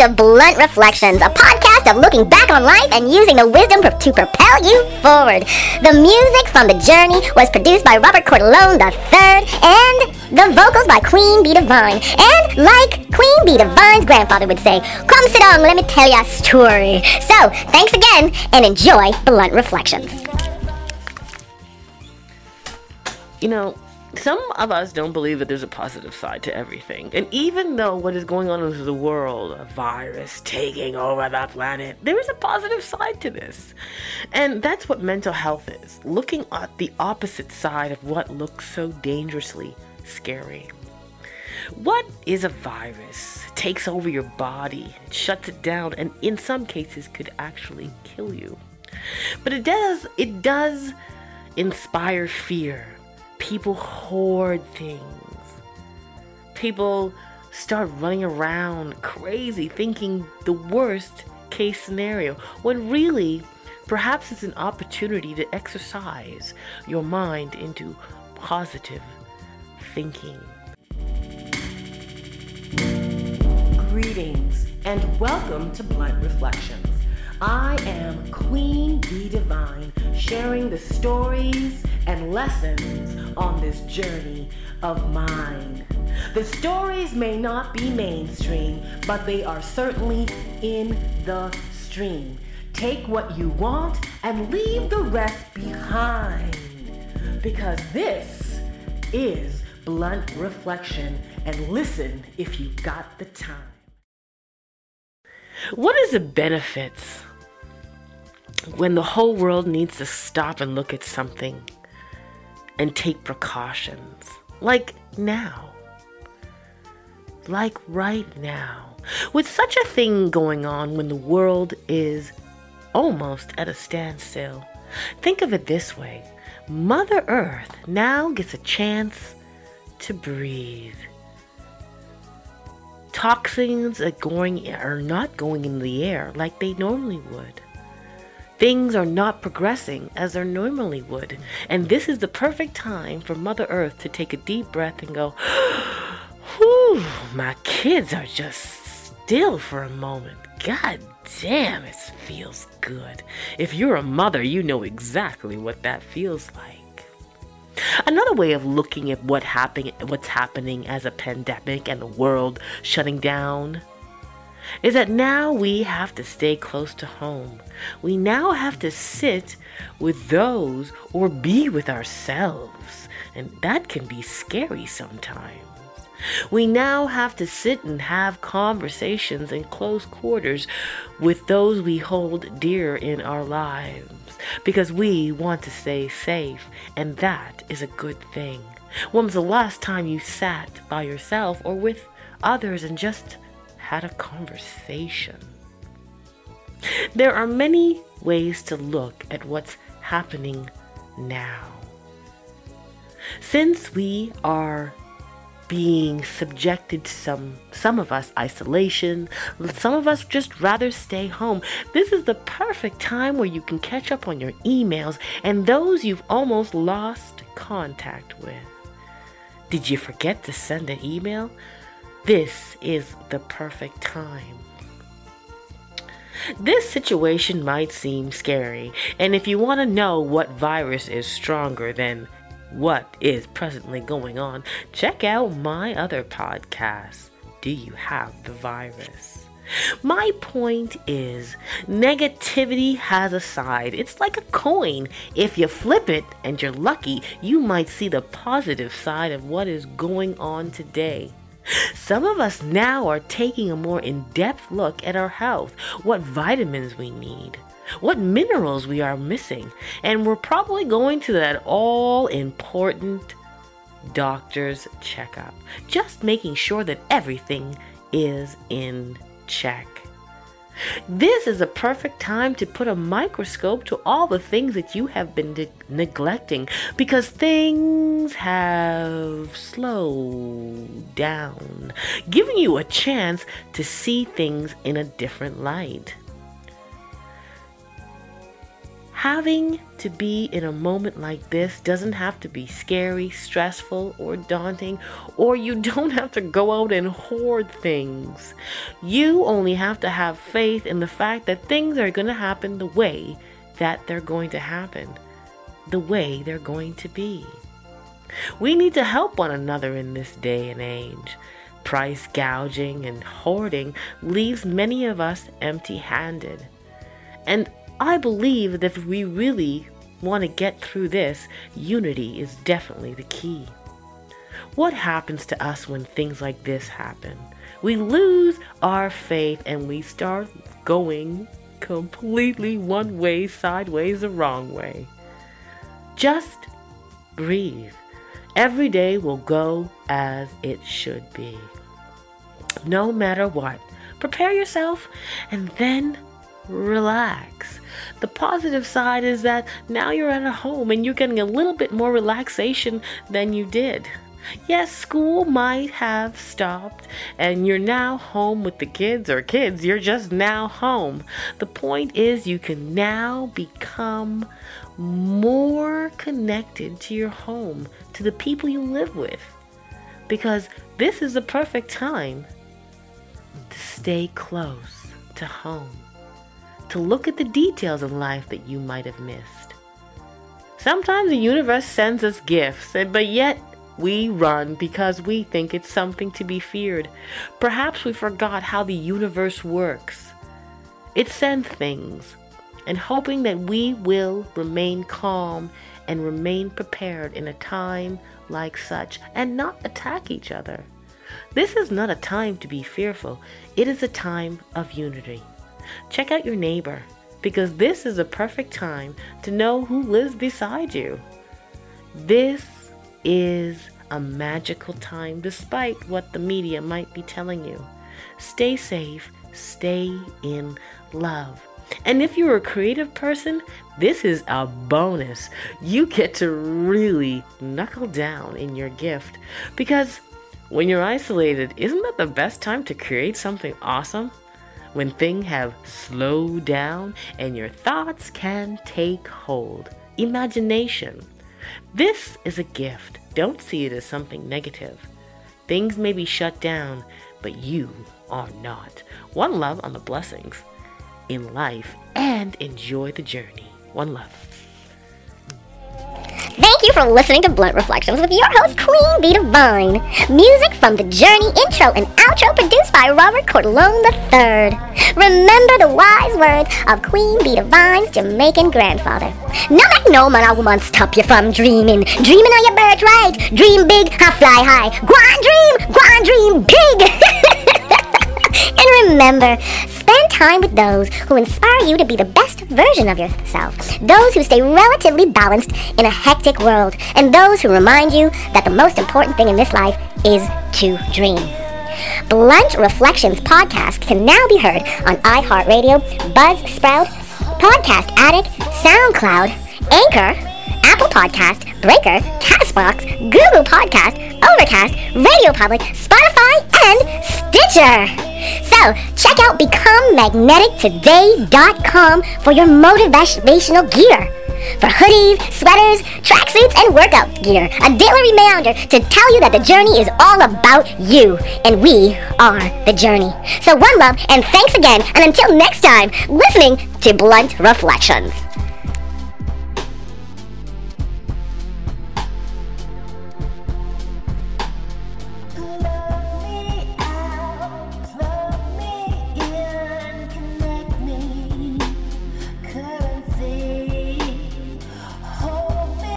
to Blunt Reflections, a podcast of looking back on life and using the wisdom to propel you forward. The music from The Journey was produced by Robert Cordelone III, and the vocals by Queen Bee Divine. And like Queen Bee Divine's grandfather would say, Come sit down, let me tell you a story. So, thanks again, and enjoy Blunt Reflections. You know, some of us don't believe that there's a positive side to everything. And even though what is going on in the world, a virus taking over the planet, there is a positive side to this. And that's what mental health is looking at the opposite side of what looks so dangerously scary. What is a virus? It takes over your body, shuts it down, and in some cases could actually kill you. But it does, it does inspire fear people hoard things. People start running around crazy thinking the worst case scenario when really perhaps it's an opportunity to exercise your mind into positive thinking. Greetings and welcome to Blunt Reflections. I am Queen Bee Divine, sharing the stories and lessons on this journey of mine. The stories may not be mainstream, but they are certainly in the stream. Take what you want and leave the rest behind. Because this is blunt reflection, and listen if you've got the time. What is the benefits when the whole world needs to stop and look at something and take precautions. Like now. Like right now. With such a thing going on when the world is almost at a standstill, think of it this way Mother Earth now gets a chance to breathe. Toxins are going are not going in the air like they normally would. Things are not progressing as they normally would. And this is the perfect time for Mother Earth to take a deep breath and go, Whew, my kids are just still for a moment. God damn, it feels good. If you're a mother, you know exactly what that feels like. Another way of looking at what happen, what's happening as a pandemic and the world shutting down is that now we have to stay close to home. We now have to sit with those or be with ourselves, and that can be scary sometimes. We now have to sit and have conversations in close quarters with those we hold dear in our lives because we want to stay safe, and that is a good thing. When was the last time you sat by yourself or with others and just had a conversation. There are many ways to look at what's happening now. Since we are being subjected to some some of us isolation some of us just rather stay home this is the perfect time where you can catch up on your emails and those you've almost lost contact with did you forget to send an email this is the perfect time. This situation might seem scary, and if you want to know what virus is stronger than what is presently going on, check out my other podcast, Do You Have the Virus? My point is, negativity has a side. It's like a coin. If you flip it and you're lucky, you might see the positive side of what is going on today. Some of us now are taking a more in depth look at our health, what vitamins we need, what minerals we are missing, and we're probably going to that all important doctor's checkup, just making sure that everything is in check. This is a perfect time to put a microscope to all the things that you have been de- neglecting because things have slowed down, giving you a chance to see things in a different light. Having to be in a moment like this doesn't have to be scary, stressful, or daunting, or you don't have to go out and hoard things. You only have to have faith in the fact that things are going to happen the way that they're going to happen, the way they're going to be. We need to help one another in this day and age. Price gouging and hoarding leaves many of us empty handed. And I believe that if we really want to get through this, unity is definitely the key. What happens to us when things like this happen? We lose our faith and we start going completely one way, sideways, the wrong way. Just breathe. Every day will go as it should be. No matter what, prepare yourself and then relax. The positive side is that now you're at a home and you're getting a little bit more relaxation than you did. Yes, school might have stopped and you're now home with the kids, or kids, you're just now home. The point is, you can now become more connected to your home, to the people you live with. Because this is the perfect time to stay close to home to look at the details in life that you might have missed. Sometimes the universe sends us gifts, but yet we run because we think it's something to be feared. Perhaps we forgot how the universe works. It sends things, and hoping that we will remain calm and remain prepared in a time like such and not attack each other. This is not a time to be fearful, it is a time of unity. Check out your neighbor because this is a perfect time to know who lives beside you. This is a magical time despite what the media might be telling you. Stay safe, stay in love. And if you're a creative person, this is a bonus. You get to really knuckle down in your gift because when you're isolated, isn't that the best time to create something awesome? When things have slowed down and your thoughts can take hold. Imagination. This is a gift. Don't see it as something negative. Things may be shut down, but you are not. One love on the blessings in life and enjoy the journey. One love. For listening to Blunt Reflections with your host, Queen Bee Divine. Music from the Journey intro and outro produced by Robert Cordelone III. Remember the wise words of Queen Bee Divine's Jamaican grandfather. No make no man or woman stop you from dreaming. Dreaming on your birthright. Dream big, I fly high. Go on dream, go on dream big. and remember, Spend time with those who inspire you to be the best version of yourself, those who stay relatively balanced in a hectic world, and those who remind you that the most important thing in this life is to dream. Blunt Reflections podcast can now be heard on iHeartRadio, Buzzsprout, Podcast Addict, SoundCloud, Anchor, Apple Podcast, Breaker, Castbox, Google Podcast, Overcast, Radio Public, Spotify, and Stitcher. So check out BecomeMagneticToday.com for your motivational gear. For hoodies, sweaters, tracksuits, and workout gear, a daily reminder to tell you that the journey is all about you, and we are the journey. So one love, and thanks again, and until next time, listening to Blunt Reflections.